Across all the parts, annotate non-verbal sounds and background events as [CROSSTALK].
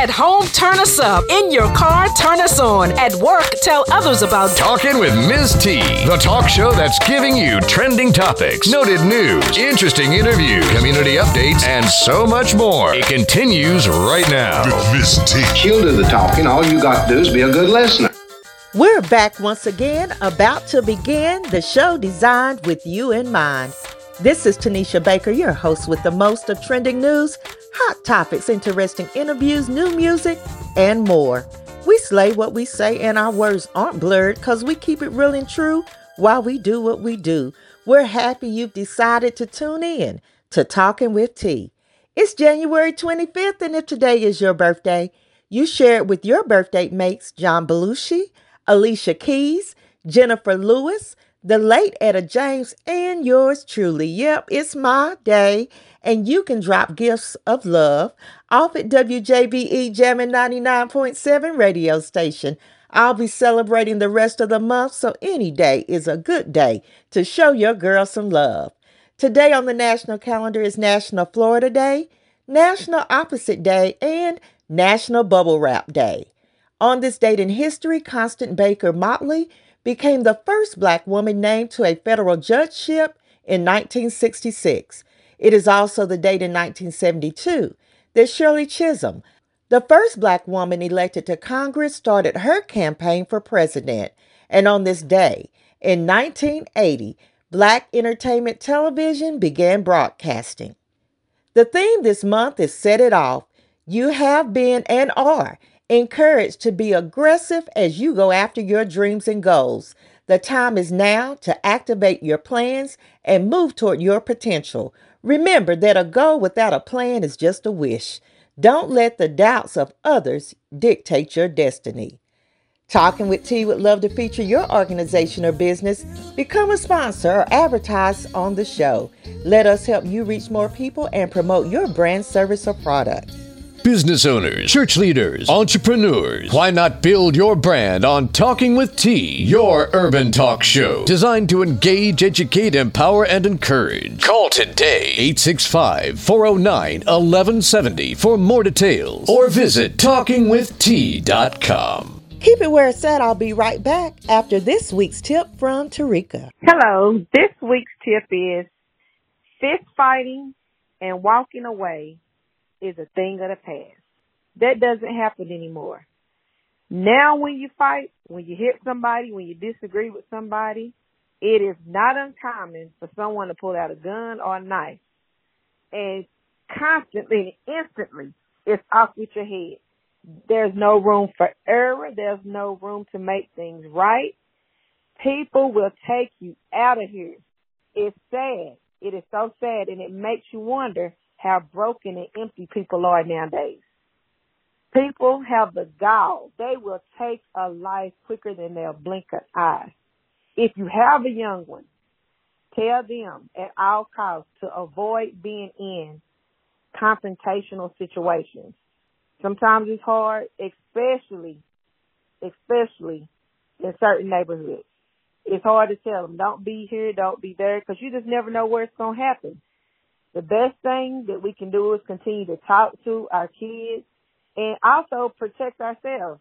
At home, turn us up. In your car, turn us on. At work, tell others about Talking with Ms. T, the talk show that's giving you trending topics, noted news, interesting interviews, community updates, and so much more. It continues right now. Miss T. She'll do the talking. All you got to do is be a good listener. We're back once again, about to begin the show designed with you in mind. This is Tanisha Baker, your host with the most of trending news, hot topics, interesting interviews, new music, and more. We slay what we say, and our words aren't blurred because we keep it real and true while we do what we do. We're happy you've decided to tune in to Talking with T. It's January 25th, and if today is your birthday, you share it with your birthday mates, John Belushi, Alicia Keys, Jennifer Lewis, the late Etta James, and yours truly. Yep, it's my day, and you can drop gifts of love off at WJBE Jammin' 99.7 radio station. I'll be celebrating the rest of the month, so any day is a good day to show your girl some love. Today on the national calendar is National Florida Day, National Opposite Day, and National Bubble Wrap Day. On this date in history, Constance Baker Motley became the first black woman named to a federal judgeship in 1966. It is also the date in 1972 that Shirley Chisholm, the first black woman elected to Congress, started her campaign for president. And on this day, in 1980, Black Entertainment Television began broadcasting. The theme this month is Set It Off. You have been and are encouraged to be aggressive as you go after your dreams and goals. The time is now to activate your plans and move toward your potential. Remember that a goal without a plan is just a wish. Don't let the doubts of others dictate your destiny. Talking with T would love to feature your organization or business. Become a sponsor or advertise on the show. Let us help you reach more people and promote your brand, service, or product. Business owners, church leaders, entrepreneurs, why not build your brand on Talking with T, your urban talk show designed to engage, educate, empower, and encourage? Call today 865 409 1170 for more details or visit talkingwitht.com. Keep it where it's at. I'll be right back after this week's tip from Tarika. Hello. This week's tip is fist fighting and walking away is a thing of the past. That doesn't happen anymore. Now when you fight, when you hit somebody, when you disagree with somebody, it is not uncommon for someone to pull out a gun or a knife and constantly and instantly it's off with your head. There's no room for error. There's no room to make things right. People will take you out of here. It's sad. It is so sad and it makes you wonder how broken and empty people are nowadays. People have the gall. They will take a life quicker than they'll blink an eye. If you have a young one, tell them at all costs to avoid being in confrontational situations. Sometimes it's hard, especially, especially in certain neighborhoods. It's hard to tell them, don't be here, don't be there, because you just never know where it's going to happen. The best thing that we can do is continue to talk to our kids and also protect ourselves.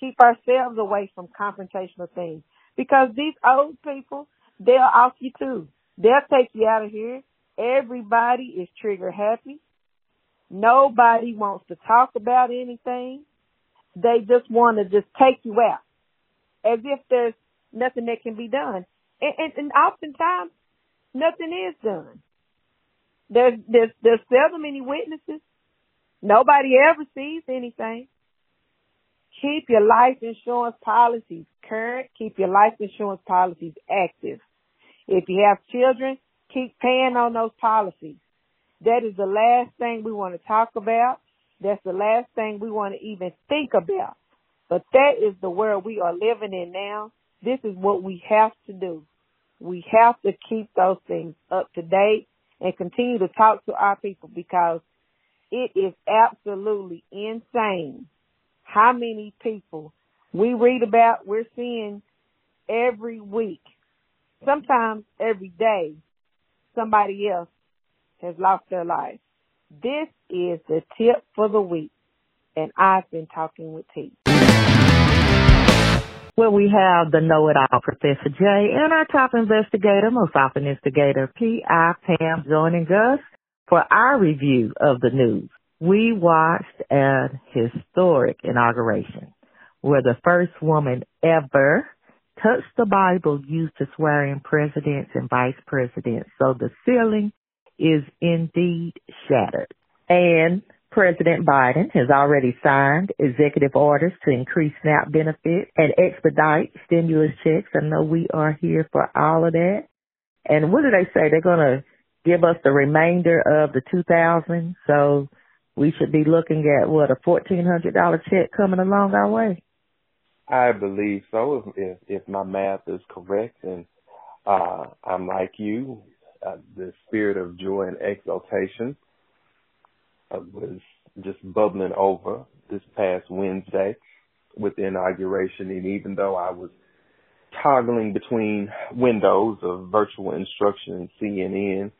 Keep ourselves away from confrontational things. Because these old people, they'll off you too. They'll take you out of here. Everybody is trigger happy. Nobody wants to talk about anything. They just want to just take you out as if there's nothing that can be done. And, and, and oftentimes nothing is done. There's, there's, there's seldom any witnesses. Nobody ever sees anything. Keep your life insurance policies current. Keep your life insurance policies active. If you have children, keep paying on those policies. That is the last thing we want to talk about. That's the last thing we want to even think about. But that is the world we are living in now. This is what we have to do. We have to keep those things up to date and continue to talk to our people because it is absolutely insane how many people we read about, we're seeing every week, sometimes every day, somebody else has lost their life. This is the tip for the week. and I've been talking with T. Well, we have the know-it-all Professor J and our top investigator, most often instigator P.I. Pam joining us for our review of the news. We watched an historic inauguration where the first woman ever touched the Bible used to swear in presidents and vice presidents. So the ceiling is indeed shattered. And President Biden has already signed executive orders to increase SNAP benefits and expedite stimulus checks. I know we are here for all of that. And what do they say? They're going to give us the remainder of the 2000. So we should be looking at what a $1,400 check coming along our way. I believe so, if if my math is correct, and uh, I'm like you, uh, the spirit of joy and exaltation uh, was just bubbling over this past Wednesday with the inauguration, and even though I was toggling between windows of virtual instruction and CNN,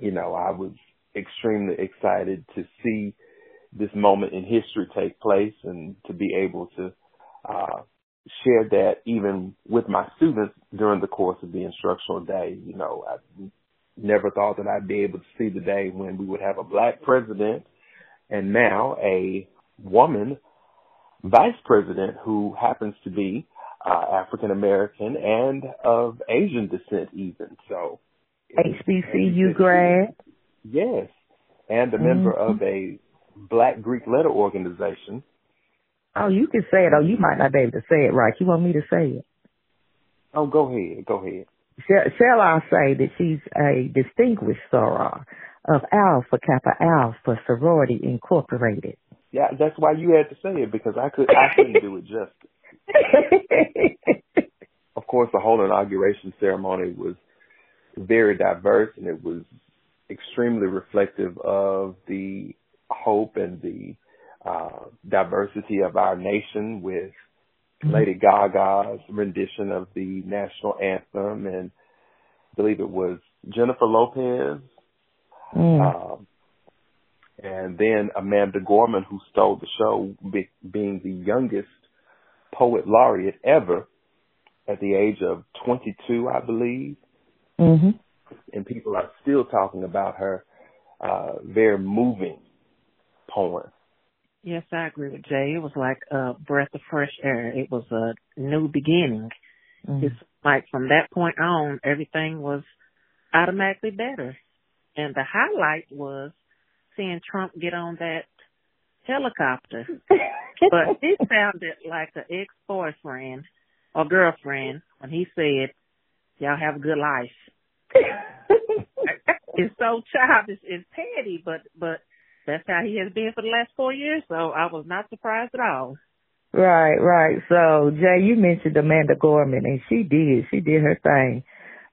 you know, I was extremely excited to see this moment in history take place and to be able to uh, shared that even with my students during the course of the instructional day. You know, I never thought that I'd be able to see the day when we would have a black president and now a woman vice president who happens to be uh, African American and of Asian descent even. So HBCU grad. Yes. And a member mm-hmm. of a black Greek letter organization Oh, you can say it. Oh, you might not be able to say it right. You want me to say it? Oh, go ahead. Go ahead. Shall, I say that she's a distinguished soror of Alpha Kappa Alpha Sorority Incorporated? Yeah, that's why you had to say it because I could I couldn't do it justice. [LAUGHS] of course, the whole inauguration ceremony was very diverse and it was extremely reflective of the hope and the uh, diversity of our nation with. Lady Gaga's rendition of the national anthem, and I believe it was Jennifer Lopez, mm. um, and then Amanda Gorman, who stole the show, be, being the youngest poet laureate ever at the age of 22, I believe. Mm-hmm. And people are still talking about her uh, very moving poem. Yes, I agree with Jay. It was like a breath of fresh air. It was a new beginning. Mm. It's like from that point on, everything was automatically better. And the highlight was seeing Trump get on that helicopter. [LAUGHS] but it sounded like an ex-boyfriend or girlfriend when he said, y'all have a good life. [LAUGHS] it's so childish and petty, but, but that's how he has been for the last four years, so I was not surprised at all. Right, right. So, Jay, you mentioned Amanda Gorman, and she did. She did her thing.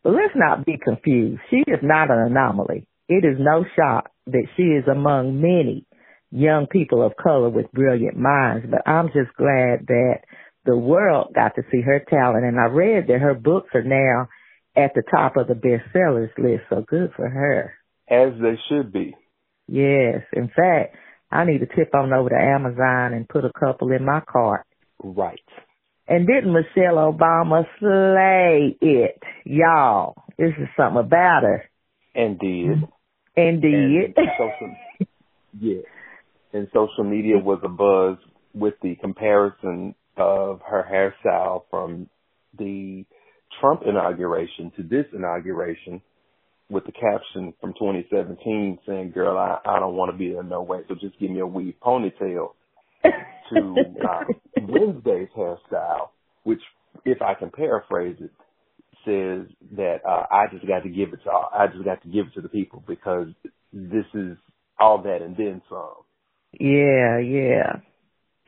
But let's not be confused. She is not an anomaly. It is no shock that she is among many young people of color with brilliant minds, but I'm just glad that the world got to see her talent. And I read that her books are now at the top of the bestsellers list, so good for her. As they should be. Yes. In fact, I need to tip on over to Amazon and put a couple in my cart. Right. And didn't Michelle Obama slay it? Y'all, this is something about her. And did. And did. And social, yeah. And social media was a buzz with the comparison of her hairstyle from the Trump inauguration to this inauguration with the caption from 2017 saying, "Girl, I, I don't want to be there no way, so just give me a weave ponytail." [LAUGHS] to uh, Wednesday's hairstyle, which, if I can paraphrase it, says that uh, I just got to give it to all, I just got to give it to the people because this is all that and then some. Yeah, yeah.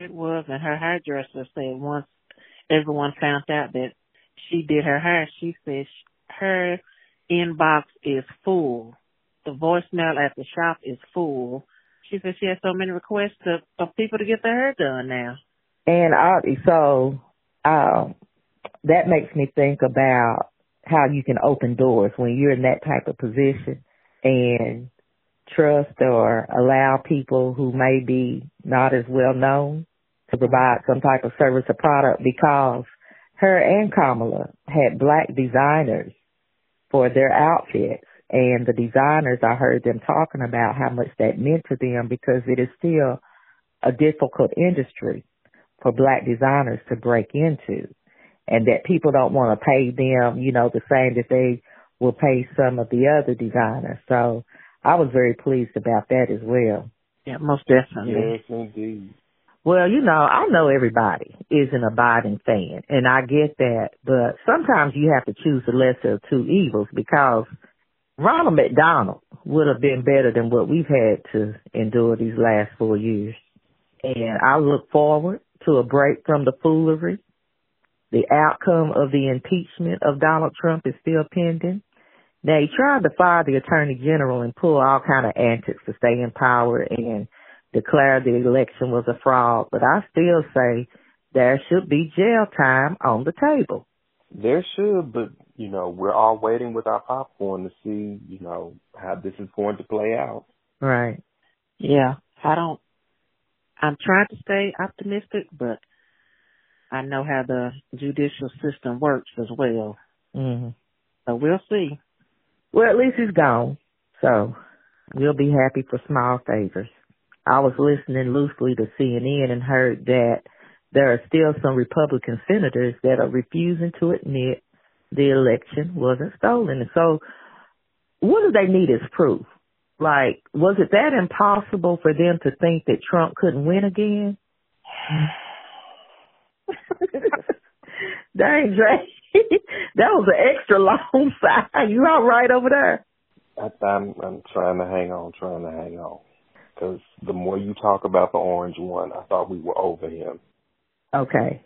It was, and her hairdresser said once everyone found out that she did her hair, she said her inbox is full. The voicemail at the shop is full. She said she has so many requests to, of people to get their hair done now. And I, so um, that makes me think about how you can open doors when you're in that type of position. And trust or allow people who may be not as well known to provide some type of service or product because her and Kamala had black designers for their outfits and the designers I heard them talking about how much that meant to them because it is still a difficult industry for black designers to break into and that people don't want to pay them, you know, the same that they will pay some of the other designers. So I was very pleased about that as well. Yeah, most definitely. Yes, indeed. Well, you know, I know everybody is an abiding fan, and I get that, but sometimes you have to choose the lesser of two evils because Ronald McDonald would have been better than what we've had to endure these last four years. And I look forward to a break from the foolery. The outcome of the impeachment of Donald Trump is still pending. Now he tried to fire the attorney general and pull all kind of antics to stay in power and declare the election was a fraud, but I still say there should be jail time on the table. There should, but you know, we're all waiting with our popcorn to see, you know, how this is going to play out. Right. Yeah. I don't I'm trying to stay optimistic, but I know how the judicial system works as well. Mm-hmm. So we'll see. Well, at least he's gone. So we'll be happy for small favors. I was listening loosely to CNN and heard that there are still some Republican senators that are refusing to admit the election wasn't stolen. So what do they need as proof? Like, was it that impossible for them to think that Trump couldn't win again? [LAUGHS] Dang, Dre. [LAUGHS] that was an extra long [LAUGHS] sigh. You all right over there? I, I'm I'm trying to hang on, trying to hang on. Because the more you talk about the orange one, I thought we were over him. Okay.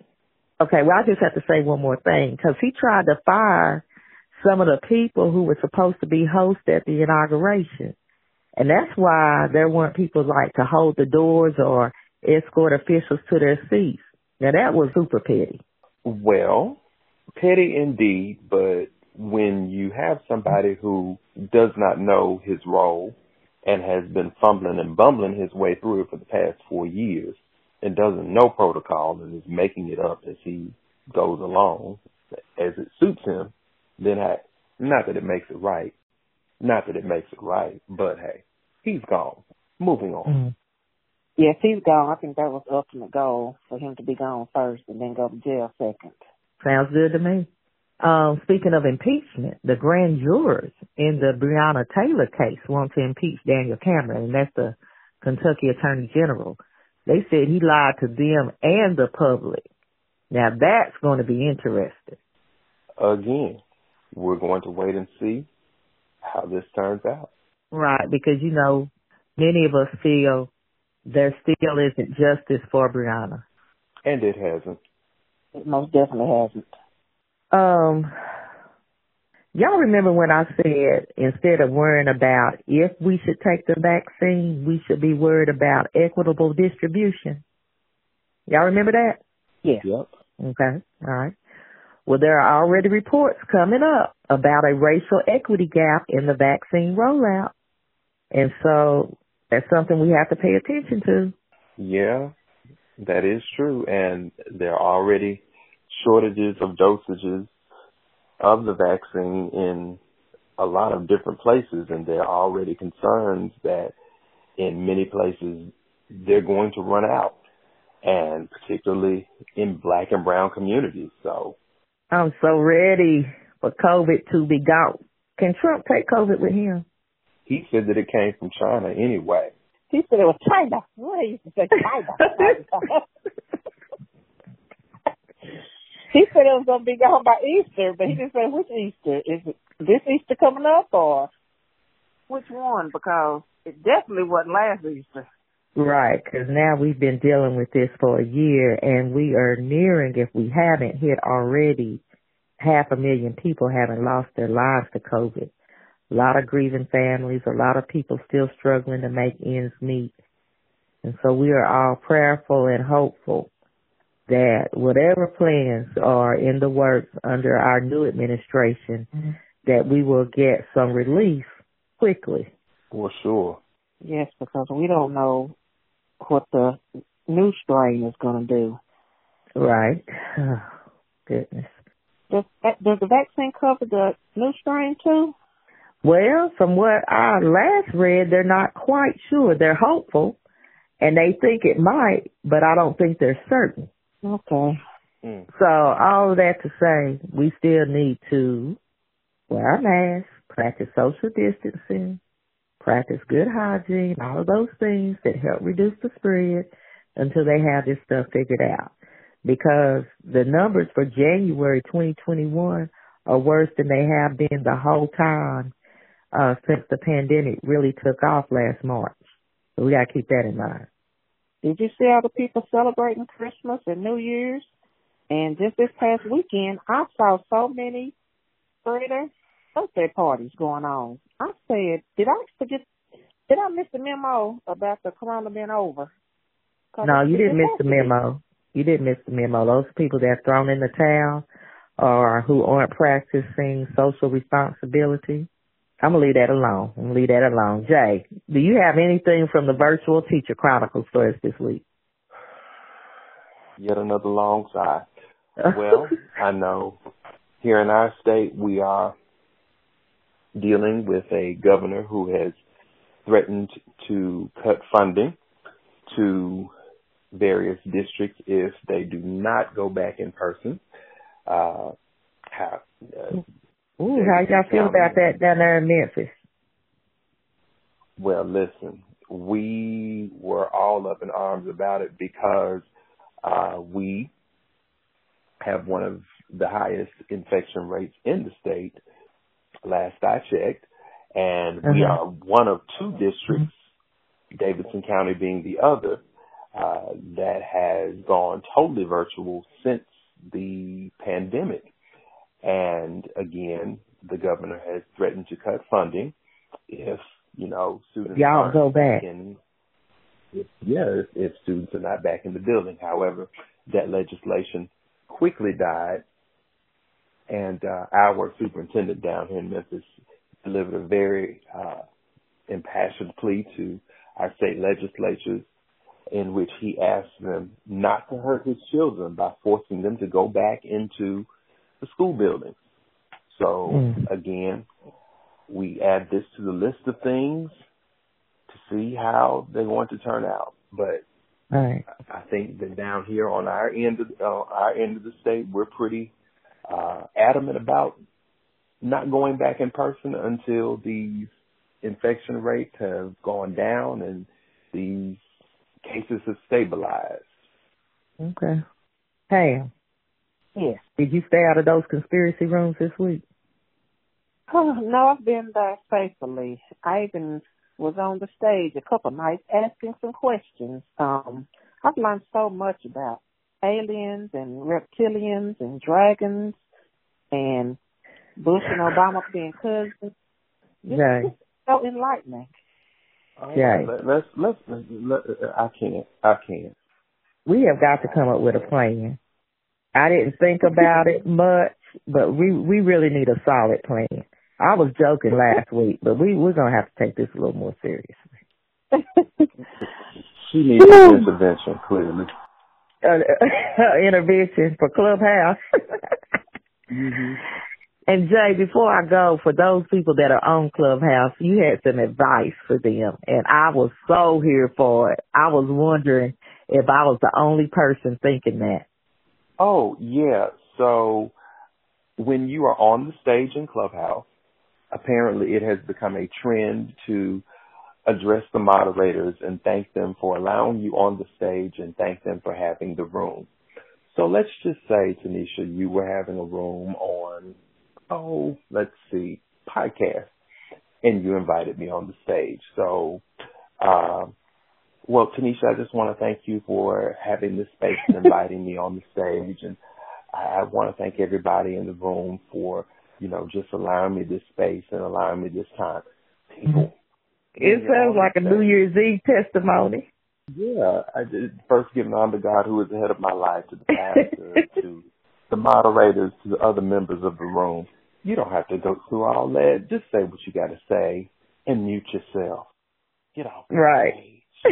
Okay, well, I just have to say one more thing because he tried to fire some of the people who were supposed to be hosts at the inauguration. And that's why there weren't people like to hold the doors or escort officials to their seats. Now that was super petty. Well, petty indeed, but when you have somebody who does not know his role and has been fumbling and bumbling his way through it for the past four years and doesn't know protocol and is making it up as he goes along as it suits him, then I, not that it makes it right, not that it makes it right, but hey, he's gone. Moving on. Mm-hmm. Yes, he's gone. I think that was the ultimate goal for him to be gone first and then go to jail second. Sounds good to me. Um, speaking of impeachment, the grand jurors in the Breonna Taylor case want to impeach Daniel Cameron, and that's the Kentucky Attorney General. They said he lied to them and the public. Now that's going to be interesting. Again, we're going to wait and see how this turns out. Right, because you know, many of us feel there still isn't justice for Breonna. And it hasn't. It most definitely hasn't. Um, y'all remember when I said instead of worrying about if we should take the vaccine, we should be worried about equitable distribution. Y'all remember that? Yeah. Yep. Okay. All right. Well, there are already reports coming up about a racial equity gap in the vaccine rollout. And so that's something we have to pay attention to. Yeah, that is true. And there are already shortages of dosages of the vaccine in a lot of different places, and there are already concerns that in many places they're going to run out, and particularly in black and brown communities. So I'm so ready for COVID to be gone. Can Trump take COVID with him? He said that it came from China anyway. He said it was China. What he used say China. [LAUGHS] He said it was going to be gone by Easter, but he didn't say which Easter. Is it this Easter coming up or which one? Because it definitely wasn't last Easter. Right, because now we've been dealing with this for a year and we are nearing, if we haven't hit already, half a million people having lost their lives to COVID. A lot of grieving families, a lot of people still struggling to make ends meet. And so we are all prayerful and hopeful that whatever plans are in the works under our new administration, mm-hmm. that we will get some relief quickly. For sure. Yes, because we don't know what the new strain is going to do. Right. Oh, [SIGHS] goodness. Does, does the vaccine cover the new strain too? Well, from what I last read, they're not quite sure. They're hopeful, and they think it might, but I don't think they're certain. Okay. Mm. So all of that to say, we still need to wear a mask, practice social distancing, practice good hygiene, all of those things that help reduce the spread until they have this stuff figured out. Because the numbers for January 2021 are worse than they have been the whole time uh, since the pandemic really took off last March. So we got to keep that in mind. Did you see all the people celebrating Christmas and New Year's? And just this past weekend, I saw so many further birthday parties going on. I said, did I forget? Did I miss the memo about the corona being over? No, you didn't miss the memo. You didn't miss the memo. Those people that are thrown in the towel or who aren't practicing social responsibility, I'm gonna leave that alone. I'm gonna leave that alone. Jay, do you have anything from the virtual teacher chronicles for us this week? Yet another long sigh. [LAUGHS] well, I know here in our state we are dealing with a governor who has threatened to cut funding to various districts if they do not go back in person. Uh, how, uh, Ooh, how y'all feel about that down there in Memphis? Well, listen, we were all up in arms about it because uh, we have one of the highest infection rates in the state. Last I checked, and uh-huh. we are one of two districts, Davidson County being the other, uh, that has gone totally virtual since the pandemic. And again, the governor has threatened to cut funding if, you know, students Y'all go back. In, if, yeah, if, if students are not back in the building. However, that legislation quickly died and uh, our superintendent down here in Memphis delivered a very uh, impassioned plea to our state legislatures in which he asked them not to hurt his children by forcing them to go back into the school buildings. So mm. again, we add this to the list of things to see how they're going to turn out. But right. I think that down here on our end of uh, our end of the state, we're pretty uh, adamant about not going back in person until these infection rates have gone down and these cases have stabilized. Okay. Hey, Yes. Did you stay out of those conspiracy rooms this week? Oh, [SIGHS] no, I've been there faithfully. I even was on the stage a couple nights asking some questions. Um, I've learned so much about aliens and reptilians and dragons and Bush and Obama being cousins. Right. So enlightening. Yeah. Let's, let's, let's, let, I can't, I can't. We have got to come up with a plan. I didn't think about it much, but we we really need a solid plan. I was joking last week, but we we're gonna have to take this a little more seriously. she needs an [LAUGHS] intervention, clearly. Uh, [LAUGHS] intervention for Clubhouse. mm-hmm. And Jay, before I go, for those people that are on Clubhouse, you had some advice for them, and I was so here for it. I was wondering if I was the only person thinking that. Oh, yeah. So when you are on the stage in Clubhouse, apparently it has become a trend to address the moderators and thank them for allowing you on the stage and thank them for having the room. So let's just say, Tanisha, you were having a room on, oh, let's see, podcast, and you invited me on the stage. So, uh, well, Tanisha, I just want to thank you for having this space and inviting me on the stage. And I want to thank everybody in the room for, you know, just allowing me this space and allowing me this time. People. It sounds like a New Year's Eve testimony. Yeah, I did first giving honor to God who is the head of my life, to the pastor, [LAUGHS] to the moderators, to the other members of the room. You don't have to go through all that. Just say what you got to say and mute yourself. Get off. Right. [LAUGHS]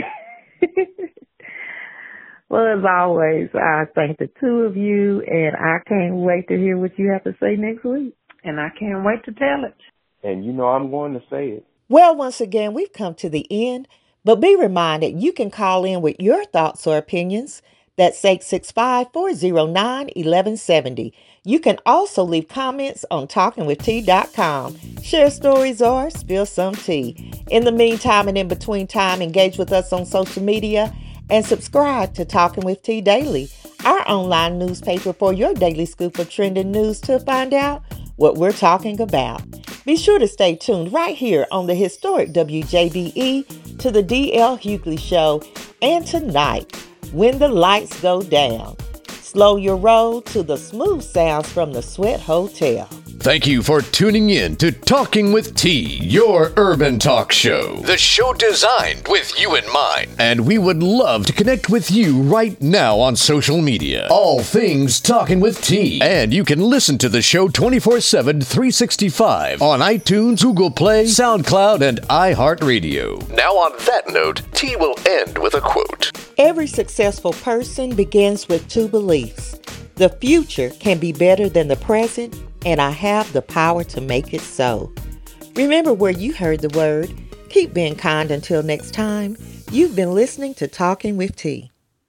well, as always, I thank the two of you, and I can't wait to hear what you have to say next week. And I can't wait to tell it. And you know I'm going to say it. Well, once again, we've come to the end, but be reminded you can call in with your thoughts or opinions. That's 865 409 1170. You can also leave comments on talkingwitht.com. Share stories or spill some tea. In the meantime and in between time, engage with us on social media and subscribe to Talking with T Daily, our online newspaper for your daily scoop of trending news to find out what we're talking about. Be sure to stay tuned right here on the historic WJBE to the DL Hughley Show and tonight, when the lights go down. Slow your roll to the smooth sounds from the Sweat Hotel. Thank you for tuning in to Talking with T, your urban talk show. The show designed with you in mind. And we would love to connect with you right now on social media. All things Talking with T. And you can listen to the show 24 7, 365 on iTunes, Google Play, SoundCloud, and iHeartRadio. Now, on that note, T will end with a quote Every successful person begins with two beliefs the future can be better than the present and I have the power to make it so. Remember where you heard the word. Keep being kind until next time. You've been listening to Talking with T.